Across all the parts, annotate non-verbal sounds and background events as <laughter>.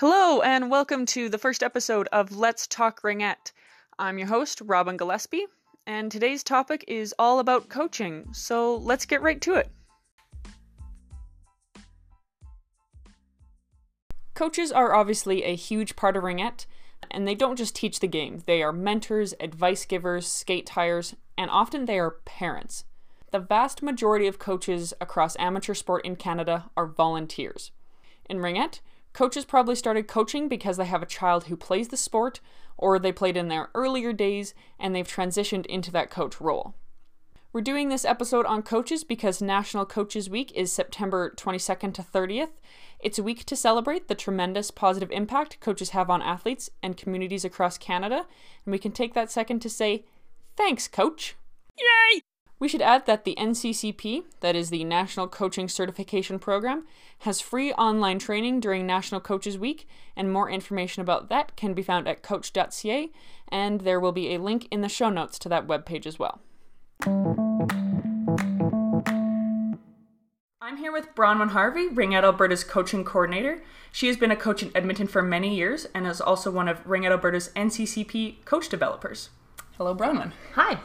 Hello, and welcome to the first episode of Let's Talk Ringette. I'm your host, Robin Gillespie, and today's topic is all about coaching, so let's get right to it. Coaches are obviously a huge part of Ringette, and they don't just teach the game, they are mentors, advice givers, skate tires, and often they are parents. The vast majority of coaches across amateur sport in Canada are volunteers. In Ringette, coaches probably started coaching because they have a child who plays the sport, or they played in their earlier days and they've transitioned into that coach role. We're doing this episode on coaches because National Coaches Week is September 22nd to 30th. It's a week to celebrate the tremendous positive impact coaches have on athletes and communities across Canada, and we can take that second to say, Thanks, coach! Yay! We should add that the NCCP, that is the National Coaching Certification Program, has free online training during National Coaches Week, and more information about that can be found at coach.ca, and there will be a link in the show notes to that webpage as well. I'm here with Bronwyn Harvey, Ringette Alberta's coaching coordinator. She has been a coach in Edmonton for many years and is also one of Ringette Alberta's NCCP coach developers. Hello, Bronwyn. Hi.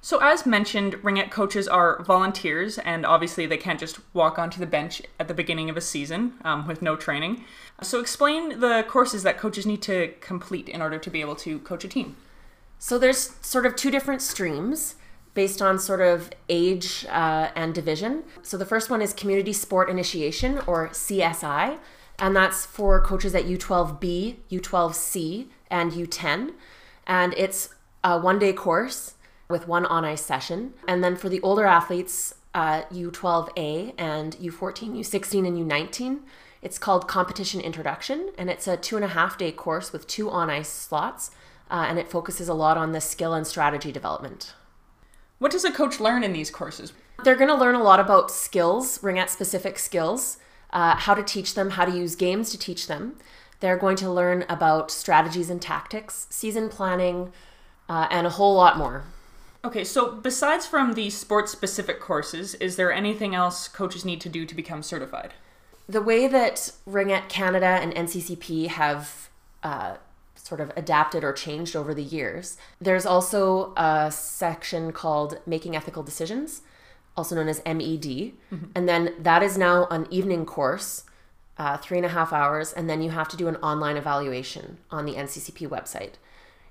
So, as mentioned, Ringette coaches are volunteers, and obviously they can't just walk onto the bench at the beginning of a season um, with no training. So, explain the courses that coaches need to complete in order to be able to coach a team. So, there's sort of two different streams based on sort of age uh, and division. So the first one is Community Sport Initiation or CSI, and that's for coaches at U12B, U12C, and U10. And it's a one day course with one on ice session. And then for the older athletes, uh, U12A and U14, U16, and U19, it's called Competition Introduction, and it's a two and a half day course with two on ice slots. Uh, and it focuses a lot on the skill and strategy development. What does a coach learn in these courses? They're going to learn a lot about skills, Ringette specific skills, uh, how to teach them, how to use games to teach them. They're going to learn about strategies and tactics, season planning, uh, and a whole lot more. Okay, so besides from the sports specific courses, is there anything else coaches need to do to become certified? The way that Ringette Canada and NCCP have uh, sort of adapted or changed over the years. There's also a section called Making Ethical Decisions, also known as MED. Mm-hmm. And then that is now an evening course, uh, three and a half hours, and then you have to do an online evaluation on the NCCP website.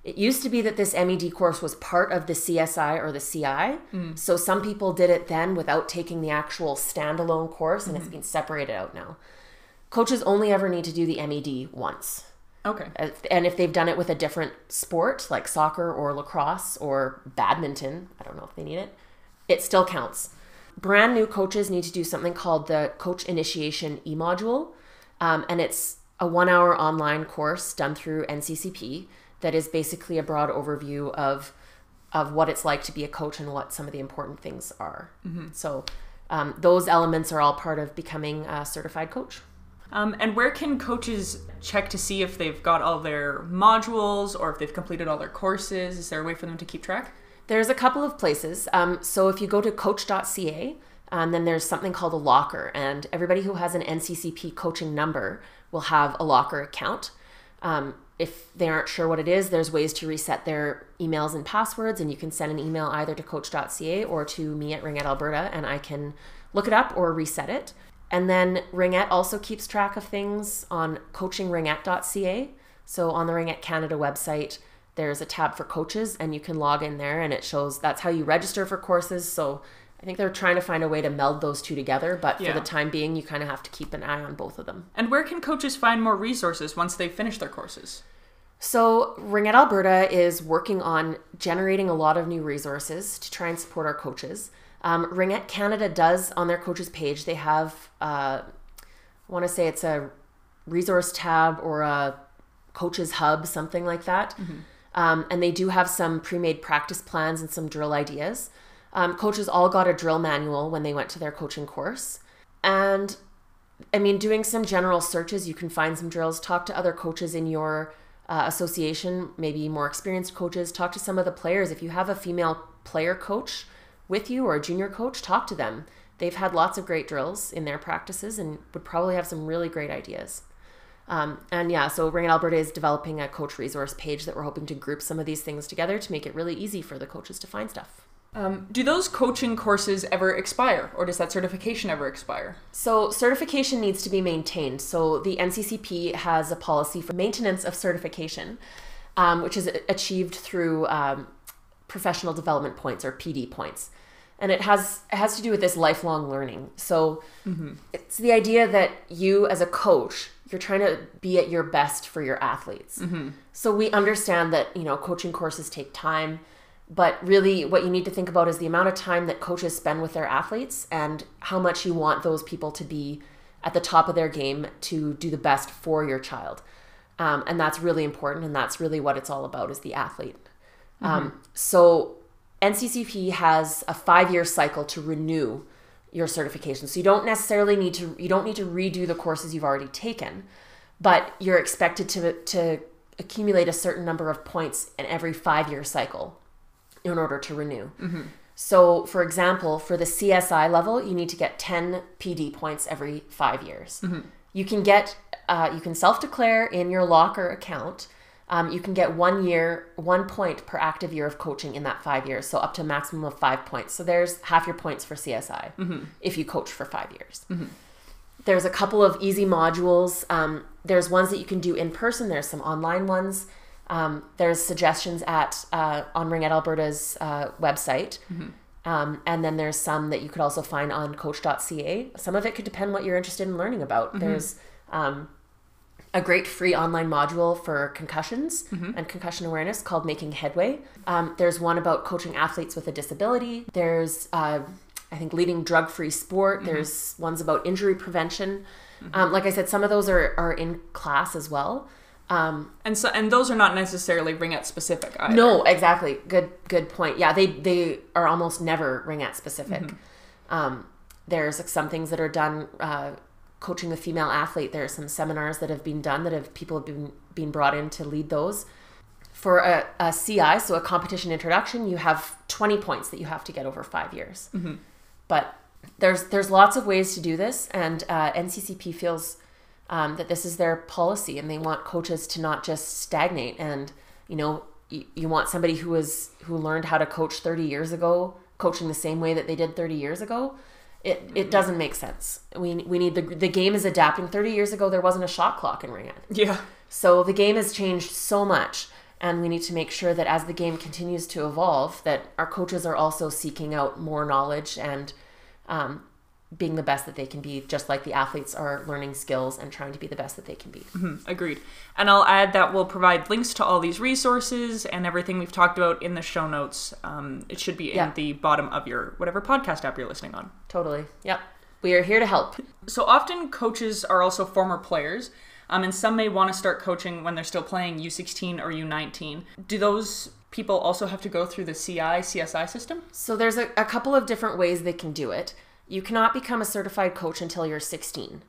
It used to be that this MED course was part of the CSI or the CI. Mm. So some people did it then without taking the actual standalone course, and mm-hmm. it's been separated out now. Coaches only ever need to do the MED once. Okay. And if they've done it with a different sport like soccer or lacrosse or badminton, I don't know if they need it, it still counts. Brand new coaches need to do something called the Coach Initiation e module. Um, and it's a one hour online course done through NCCP that is basically a broad overview of of what it's like to be a coach and what some of the important things are. Mm-hmm. So um, those elements are all part of becoming a certified coach. Um, and where can coaches check to see if they've got all their modules or if they've completed all their courses? Is there a way for them to keep track? There's a couple of places. Um, so if you go to coach.ca, um, then there's something called a locker, and everybody who has an NCCP coaching number will have a locker account. Um, if they aren't sure what it is, there's ways to reset their emails and passwords, and you can send an email either to coach.ca or to me at Ringette Alberta, and I can look it up or reset it. And then Ringette also keeps track of things on coachingringette.ca. So on the Ringette Canada website, there's a tab for coaches and you can log in there and it shows that's how you register for courses. So I think they're trying to find a way to meld those two together, but yeah. for the time being, you kind of have to keep an eye on both of them. And where can coaches find more resources once they've finished their courses? So, Ringette Alberta is working on generating a lot of new resources to try and support our coaches. Um, Ringette Canada does on their coaches page, they have, uh, I want to say it's a resource tab or a coaches hub, something like that. Mm-hmm. Um, and they do have some pre made practice plans and some drill ideas. Um, coaches all got a drill manual when they went to their coaching course. And I mean, doing some general searches, you can find some drills, talk to other coaches in your uh, association, maybe more experienced coaches, talk to some of the players. If you have a female player coach, with you or a junior coach, talk to them. They've had lots of great drills in their practices and would probably have some really great ideas. Um, and yeah, so Ring Alberta is developing a coach resource page that we're hoping to group some of these things together to make it really easy for the coaches to find stuff. Um, do those coaching courses ever expire, or does that certification ever expire? So, certification needs to be maintained. So, the NCCP has a policy for maintenance of certification, um, which is achieved through um, professional development points or PD points. And it has it has to do with this lifelong learning. So, mm-hmm. it's the idea that you, as a coach, you're trying to be at your best for your athletes. Mm-hmm. So, we understand that you know coaching courses take time but really, what you need to think about is the amount of time that coaches spend with their athletes and how much you want those people to be at the top of their game to do the best for your child. Um, and that's really important. And that's really what it's all about is the athlete. Mm-hmm. Um, so NCCP has a five year cycle to renew your certification. So you don't necessarily need to, you don't need to redo the courses you've already taken, but you're expected to, to accumulate a certain number of points in every five year cycle in order to renew. Mm-hmm. So, for example, for the CSI level, you need to get 10 PD points every five years. Mm-hmm. You can get, uh, you can self declare in your locker account. Um, you can get one year, one point per active year of coaching in that five years. So, up to a maximum of five points. So, there's half your points for CSI mm-hmm. if you coach for five years. Mm-hmm. There's a couple of easy modules. Um, there's ones that you can do in person, there's some online ones. Um, there's suggestions at uh, on Ringette Alberta's uh, website. Mm-hmm. Um, and then there's some that you could also find on coach.ca. Some of it could depend what you're interested in learning about. Mm-hmm. There's um, a great free online module for concussions mm-hmm. and concussion awareness called Making Headway. Um, there's one about coaching athletes with a disability. There's, uh, I think, leading drug free sport. Mm-hmm. There's ones about injury prevention. Mm-hmm. Um, like I said, some of those are, are in class as well. Um, and so, and those are not necessarily ringette specific either. No, exactly. Good, good point. Yeah, they they are almost never ringette specific. Mm-hmm. Um, there's like some things that are done uh, coaching the female athlete. There are some seminars that have been done that have people have been being brought in to lead those. For a, a CI, so a competition introduction, you have 20 points that you have to get over five years. Mm-hmm. But there's there's lots of ways to do this, and uh, NCCP feels um, that this is their policy and they want coaches to not just stagnate and you know you, you want somebody who was who learned how to coach 30 years ago coaching the same way that they did 30 years ago it, it mm-hmm. doesn't make sense. We, we need the, the game is adapting. 30 years ago there wasn't a shot clock in ringette yeah. So the game has changed so much and we need to make sure that as the game continues to evolve that our coaches are also seeking out more knowledge and um, being the best that they can be, just like the athletes are learning skills and trying to be the best that they can be. Mm-hmm. Agreed. And I'll add that we'll provide links to all these resources and everything we've talked about in the show notes. Um, it should be in yeah. the bottom of your whatever podcast app you're listening on. Totally. Yep. We are here to help. So often coaches are also former players. Um, and some may want to start coaching when they're still playing U16 or U19. Do those people also have to go through the CI, CSI system? So there's a, a couple of different ways they can do it. You cannot become a certified coach until you're 16.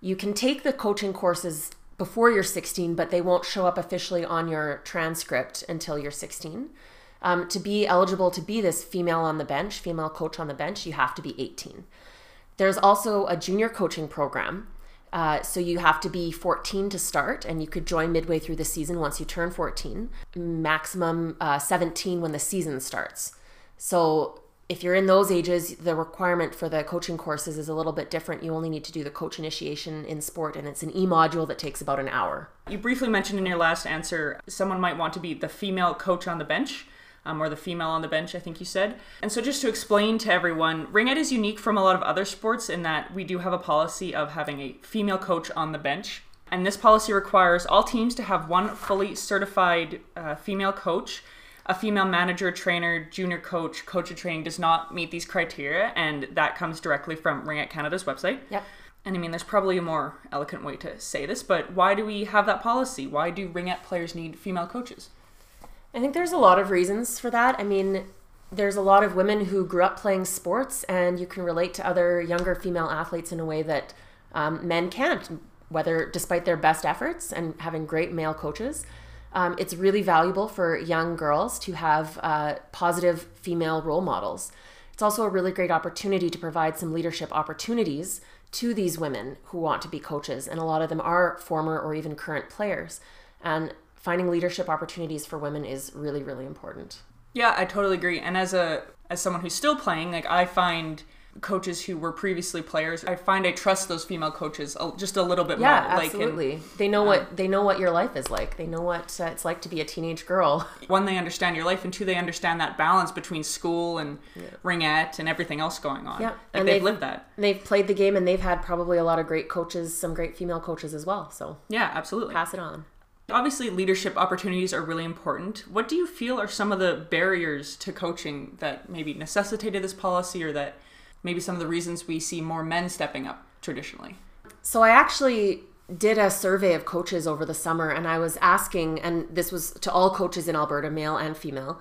You can take the coaching courses before you're 16, but they won't show up officially on your transcript until you're 16. Um, to be eligible to be this female on the bench, female coach on the bench, you have to be 18. There's also a junior coaching program. Uh, so you have to be 14 to start, and you could join midway through the season once you turn 14. Maximum uh, 17 when the season starts. So if you're in those ages, the requirement for the coaching courses is a little bit different. You only need to do the coach initiation in sport, and it's an e module that takes about an hour. You briefly mentioned in your last answer someone might want to be the female coach on the bench. Um, or the female on the bench, I think you said. And so, just to explain to everyone, Ringette is unique from a lot of other sports in that we do have a policy of having a female coach on the bench. And this policy requires all teams to have one fully certified uh, female coach a female manager, trainer, junior coach, coach of training does not meet these criteria, and that comes directly from Ringette Canada's website. Yep. And I mean, there's probably a more eloquent way to say this, but why do we have that policy? Why do Ringette players need female coaches? I think there's a lot of reasons for that. I mean, there's a lot of women who grew up playing sports, and you can relate to other younger female athletes in a way that um, men can't, whether despite their best efforts and having great male coaches. Um, it's really valuable for young girls to have uh, positive female role models. It's also a really great opportunity to provide some leadership opportunities to these women who want to be coaches, and a lot of them are former or even current players. And finding leadership opportunities for women is really, really important. Yeah, I totally agree. And as a as someone who's still playing, like I find coaches who were previously players, I find I trust those female coaches just a little bit yeah, more. absolutely. Like, and, they know what they know what your life is like. They know what uh, it's like to be a teenage girl. <laughs> One, they understand your life, and two, they understand that balance between school and yeah. ringette and everything else going on. Yeah, like and they've, they've lived that. They've played the game, and they've had probably a lot of great coaches, some great female coaches as well. So yeah, absolutely. Pass it on. Obviously, leadership opportunities are really important. What do you feel are some of the barriers to coaching that maybe necessitated this policy or that maybe some of the reasons we see more men stepping up traditionally? So, I actually did a survey of coaches over the summer and I was asking, and this was to all coaches in Alberta, male and female.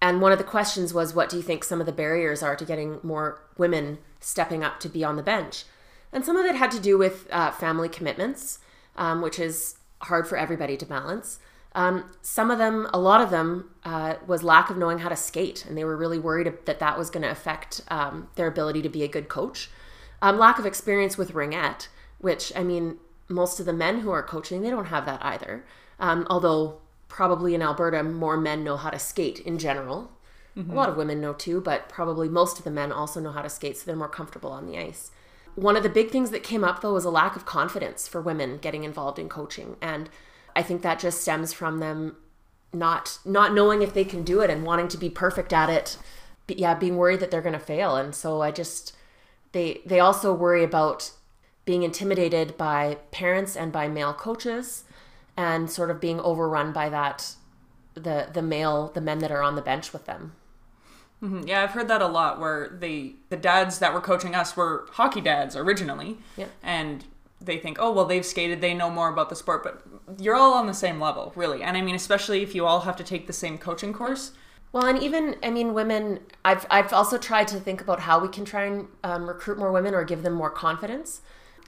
And one of the questions was, What do you think some of the barriers are to getting more women stepping up to be on the bench? And some of it had to do with uh, family commitments, um, which is hard for everybody to balance. Um, some of them, a lot of them, uh, was lack of knowing how to skate, and they were really worried that that was going to affect um, their ability to be a good coach. Um, lack of experience with ringette, which I mean, most of the men who are coaching, they don't have that either. Um, although probably in Alberta, more men know how to skate in general. Mm-hmm. A lot of women know too, but probably most of the men also know how to skate, so they're more comfortable on the ice. One of the big things that came up though was a lack of confidence for women getting involved in coaching. And I think that just stems from them not not knowing if they can do it and wanting to be perfect at it. But yeah, being worried that they're going to fail. And so I just they they also worry about being intimidated by parents and by male coaches and sort of being overrun by that the the male the men that are on the bench with them. Mm-hmm. Yeah, I've heard that a lot. Where the the dads that were coaching us were hockey dads originally, yeah. and they think, oh well, they've skated, they know more about the sport, but you're all on the same level, really. And I mean, especially if you all have to take the same coaching course. Well, and even I mean, women. I've I've also tried to think about how we can try and um, recruit more women or give them more confidence,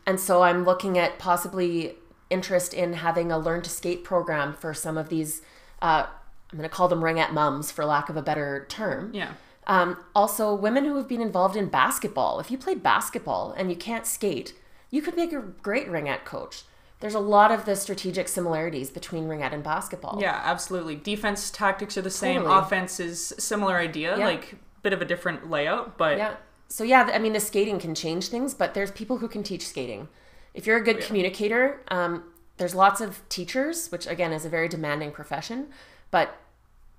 and so I'm looking at possibly interest in having a learn to skate program for some of these. Uh, I'm going to call them ringette mums, for lack of a better term. Yeah. Um, also, women who have been involved in basketball. If you play basketball and you can't skate, you could make a great ringette coach. There's a lot of the strategic similarities between ringette and basketball. Yeah, absolutely. Defense tactics are the same. Totally. Offense is similar idea, yeah. like bit of a different layout, but yeah. So yeah, I mean the skating can change things, but there's people who can teach skating. If you're a good oh, yeah. communicator, um, there's lots of teachers, which again is a very demanding profession, but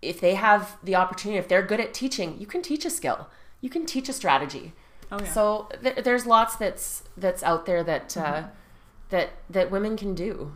if they have the opportunity, if they're good at teaching, you can teach a skill. You can teach a strategy. Oh, yeah. So th- there's lots that's that's out there that uh, mm-hmm. that that women can do.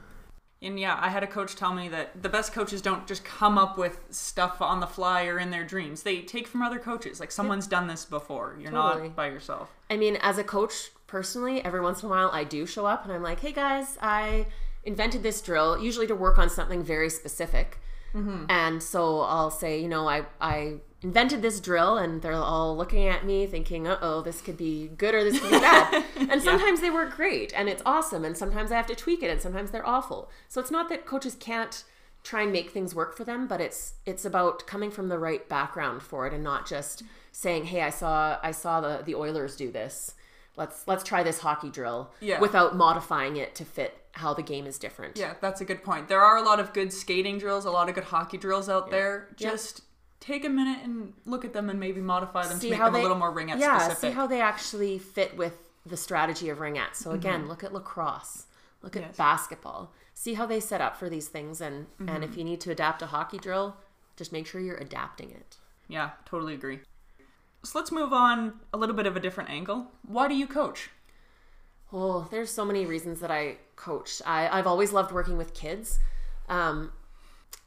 And yeah, I had a coach tell me that the best coaches don't just come up with stuff on the fly or in their dreams. They take from other coaches. Like someone's done this before. You're totally. not by yourself. I mean, as a coach personally, every once in a while I do show up and I'm like, "Hey guys, I invented this drill, usually to work on something very specific." Mm-hmm. And so I'll say, you know, I, I invented this drill and they're all looking at me thinking, uh oh, this could be good or this could be bad. <laughs> and sometimes yeah. they work great and it's awesome. And sometimes I have to tweak it and sometimes they're awful. So it's not that coaches can't try and make things work for them, but it's it's about coming from the right background for it and not just saying, Hey, I saw I saw the, the Oilers do this. Let's let's try this hockey drill yeah. without modifying it to fit how the game is different. Yeah, that's a good point. There are a lot of good skating drills, a lot of good hockey drills out yeah. there. Just. Take a minute and look at them and maybe modify them see to make them they, a little more ringette yeah, specific. see how they actually fit with the strategy of ringette. So again, mm-hmm. look at lacrosse, look at yes. basketball. See how they set up for these things and mm-hmm. and if you need to adapt a hockey drill, just make sure you're adapting it. Yeah, totally agree. So let's move on a little bit of a different angle. Why do you coach? Oh, there's so many reasons that I coach. I, I've always loved working with kids. Um,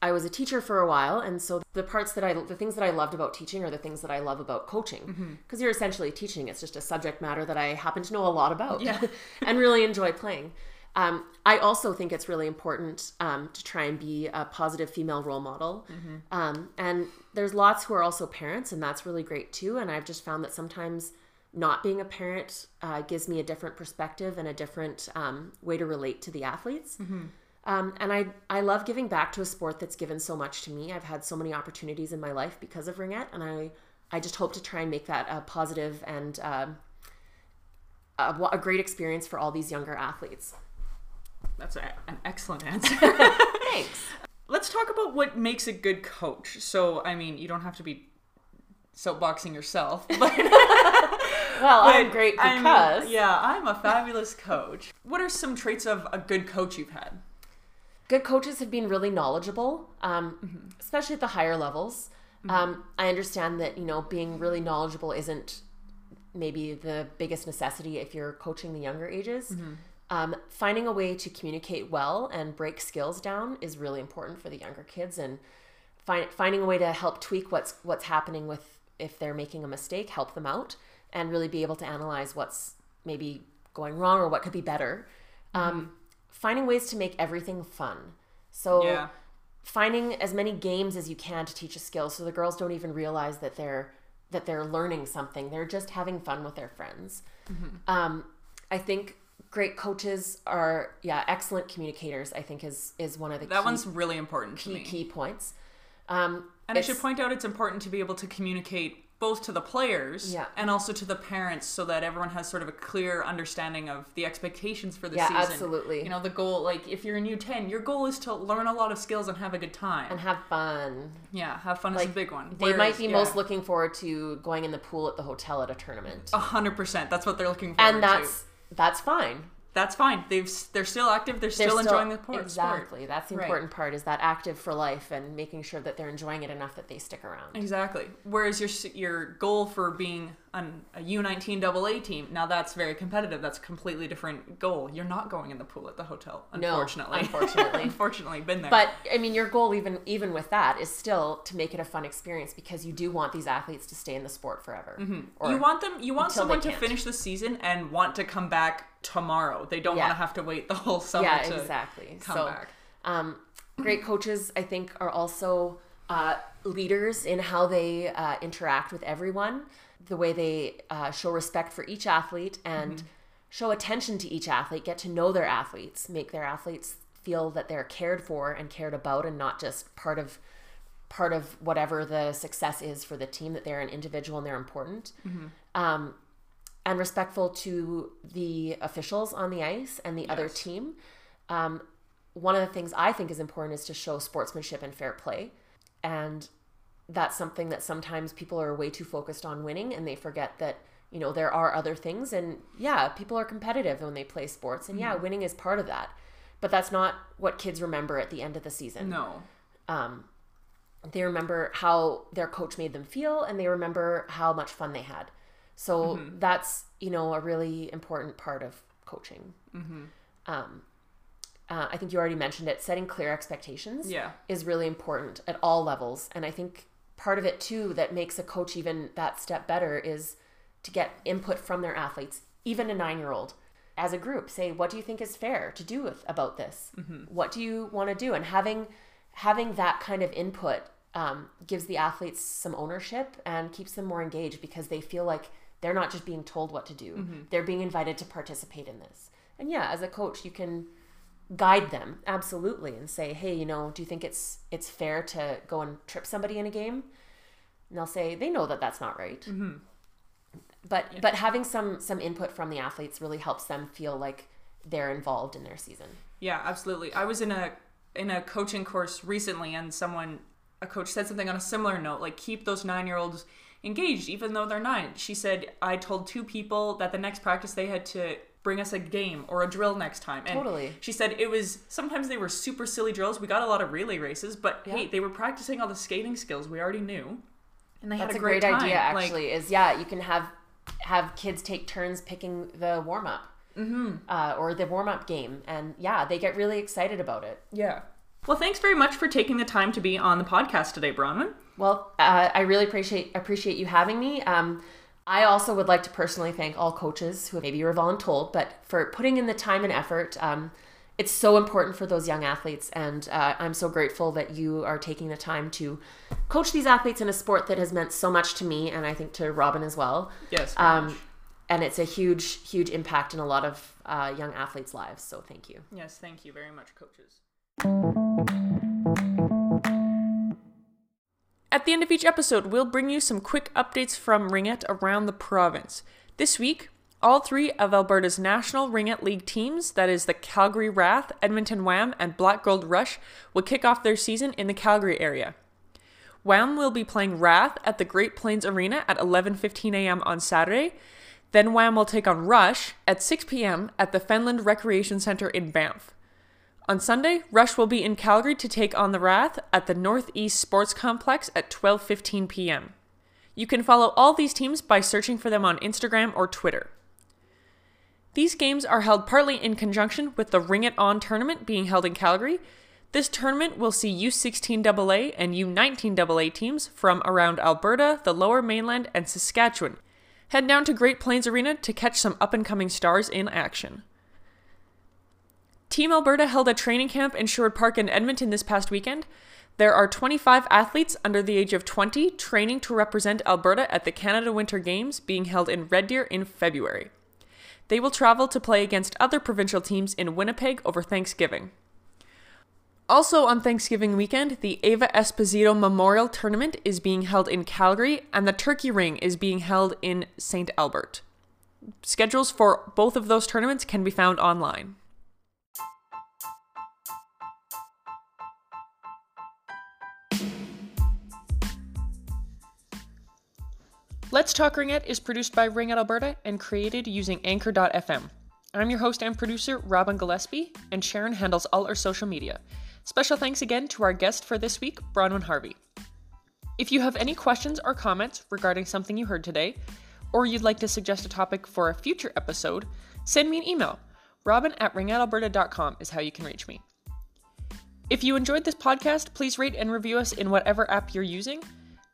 I was a teacher for a while, and so the parts that I, the things that I loved about teaching are the things that I love about coaching. Because mm-hmm. you're essentially teaching. It's just a subject matter that I happen to know a lot about, yeah. <laughs> and really enjoy playing. Um, I also think it's really important um, to try and be a positive female role model. Mm-hmm. Um, and there's lots who are also parents, and that's really great too. And I've just found that sometimes not being a parent uh, gives me a different perspective and a different um, way to relate to the athletes. Mm-hmm. Um, and I, I love giving back to a sport that's given so much to me. I've had so many opportunities in my life because of Ringette, and I, I just hope to try and make that a positive and uh, a, a great experience for all these younger athletes. That's a, an excellent <laughs> answer. Thanks. Let's talk about what makes a good coach. So, I mean, you don't have to be soapboxing yourself, <laughs> but <laughs> Well, I'm great I'm- because yeah, I'm a fabulous coach. What are some traits of a good coach you've had? Good coaches have been really knowledgeable, um, Mm-hmm. especially at the higher levels. Um, I understand that you know being really knowledgeable isn't maybe the biggest necessity if you're coaching the younger ages. Mm-hmm. Um, finding a way to communicate well and break skills down is really important for the younger kids, and find, finding a way to help tweak what's what's happening with if they're making a mistake, help them out, and really be able to analyze what's maybe going wrong or what could be better. Um, finding ways to make everything fun. So Yeah. finding as many games as you can to teach a skill so the girls don't even realize that they're that they're learning something. They're just having fun with their friends. Um, i think great coaches are yeah excellent communicators i think is is one of the That key, one's really important key, key points. Um, And I should point out it's important to be able to communicate both to the players Yeah. and also to the parents so that everyone has sort of a clear understanding of the expectations for the Yeah, season. absolutely. You know, the goal, like if you're in U10, your goal is to learn a lot of skills and have a good time. and have fun yeah, have fun is a big one. they might be yeah, most looking forward to going in the pool at the hotel at a tournament A hundred percent. That's what they're looking for. and that's to. that's fine That's fine. They've they're still active. They're They're still, enjoying the sport. exactly that's the Right. important part is that active for life and making sure that they're enjoying it enough that they stick around Exactly. Whereas your your goal for being an, a U19 AA team, now that's very competitive. That's a completely different goal. You're not going in the pool at the hotel, No, unfortunately. unfortunately. <laughs> unfortunately, been there. But I mean, your goal even even with that is still to make it a fun experience because you do want these athletes to stay in the sport forever. Mm-hmm. Or, you want them. You want someone to finish the season and want to come back tomorrow. They don't Yeah. want to have to wait the whole summer yeah, to exactly. come so, back. um, great coaches, I think, are also uh, leaders in how they uh, interact with everyone, the way they uh, show respect for each athlete and show attention to each athlete, get to know their athletes, make their athletes feel that they're cared for and cared about, and not just part of part of whatever the success is for the team. That they're an individual and they're important. Um, and respectful to the officials on the ice and the other team. Um, one of the things I think is important is to show sportsmanship and fair play. And that's something that sometimes people are way too focused on winning and they forget that, you know, there are other things. And yeah, people are competitive when they play sports. And yeah, winning is part of that. But that's not what kids remember at the end of the season No. um, they remember how their coach made them feel and they remember how much fun they had so Mm-hmm. that's you know a really important part of coaching. Mm-hmm. um, uh, i think you already mentioned it. Setting clear expectations Yeah. is really important at all levels. And i think part of it too that makes a coach even that step better is to get input from their athletes even a nine year old as a group. Say what do you think is fair to do with about this? What do you want to do? And having having that kind of input um, gives the athletes some ownership and keeps them more engaged because they feel like they're not just being told what to do. Mm-hmm. They're being invited to participate in this. And yeah as a coach you can guide them absolutely and say hey you know do you think it's it's fair to go and trip somebody in a game? And they'll say they know that that's not right. Mm-hmm. But but having some some input from the athletes really helps them feel like they're involved in their season. Yeah, absolutely. I was in a in a coaching course recently, and someone, a coach, said something on a similar note, like keep those nine year olds engaged, even though they're nine. She said, I told two people that the next practice they had to bring us a game or a drill next time. And Totally. She said it was sometimes they were super silly drills. We got a lot of relay races, but hey, they were practicing all the skating skills we already knew, and they that's had a a great, great, idea Like, actually is yeah you can have have kids take turns picking the warm-up mm-hmm. uh, or the warm-up game and yeah they get really excited about it yeah. Well, thanks very much for taking the time to be on the podcast today, Bronwyn. Well, uh, I really appreciate appreciate you having me. Um, I also would like to personally thank all coaches who maybe you were voluntold, but for putting in the time and effort. Um, it's so important for those young athletes, and uh, I'm so grateful that you are taking the time to coach these athletes in a sport that has meant so much to me, and I think to Robin as well. Yes. Um, and it's a huge, huge impact in a lot of uh, young athletes' lives. So thank you. Yes, thank you very much, coaches. At the end of each episode, we'll bring you some quick updates from Ringette around the province. This week, All three of Alberta's national Ringette League teams, that is the Calgary Wrath, Edmonton Wham, and Black Gold Rush, will kick off their season in the Calgary area. Wham will be playing Wrath at the Great Plains Arena at 11:15 a.m. on Saturday. Then Wham will take on Rush at 6 p.m. at the Fenland Recreation Center in Banff. On Sunday, Rush will be in Calgary to take on the Wrath at the Northeast Sports Complex at 12:15 p.m. You can follow all these teams by searching for them on Instagram or Twitter. These games are held partly in conjunction with the Ring It On tournament being held in Calgary. This tournament will see U16AA and U19AA teams from around Alberta, the Lower Mainland, and Saskatchewan head down to Great Plains Arena to catch some up and coming stars in action. Team Alberta held a training camp in Sherwood Park in Edmonton this past weekend. There are 25 athletes under the age of 20 training to represent Alberta at the Canada Winter Games being held in Red Deer in February. They will travel to play against other provincial teams in Winnipeg over Thanksgiving. Also on Thanksgiving weekend, the Ava Esposito Memorial Tournament is being held in Calgary and the Turkey Ring is being held in St. Albert. Schedules for both of those tournaments can be found online. Let's Talk Ringette is produced by Ringette Alberta and created using Anchor.fm. I'm your host and producer, Robin Gillespie, and Sharon handles all our social media. Special thanks again to our guest for this week, Bronwyn Harvey. If you have any questions or comments regarding something you heard today, or you'd like to suggest a topic for a future episode, send me an email. Robin at ringettealberta.com is how you can reach me. If you enjoyed this podcast, please rate and review us in whatever app you're using.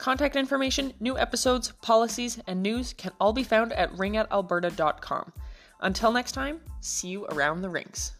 Contact information, new episodes, policies, and news can all be found at ringettealberta.com. Until next time, see you around the rings.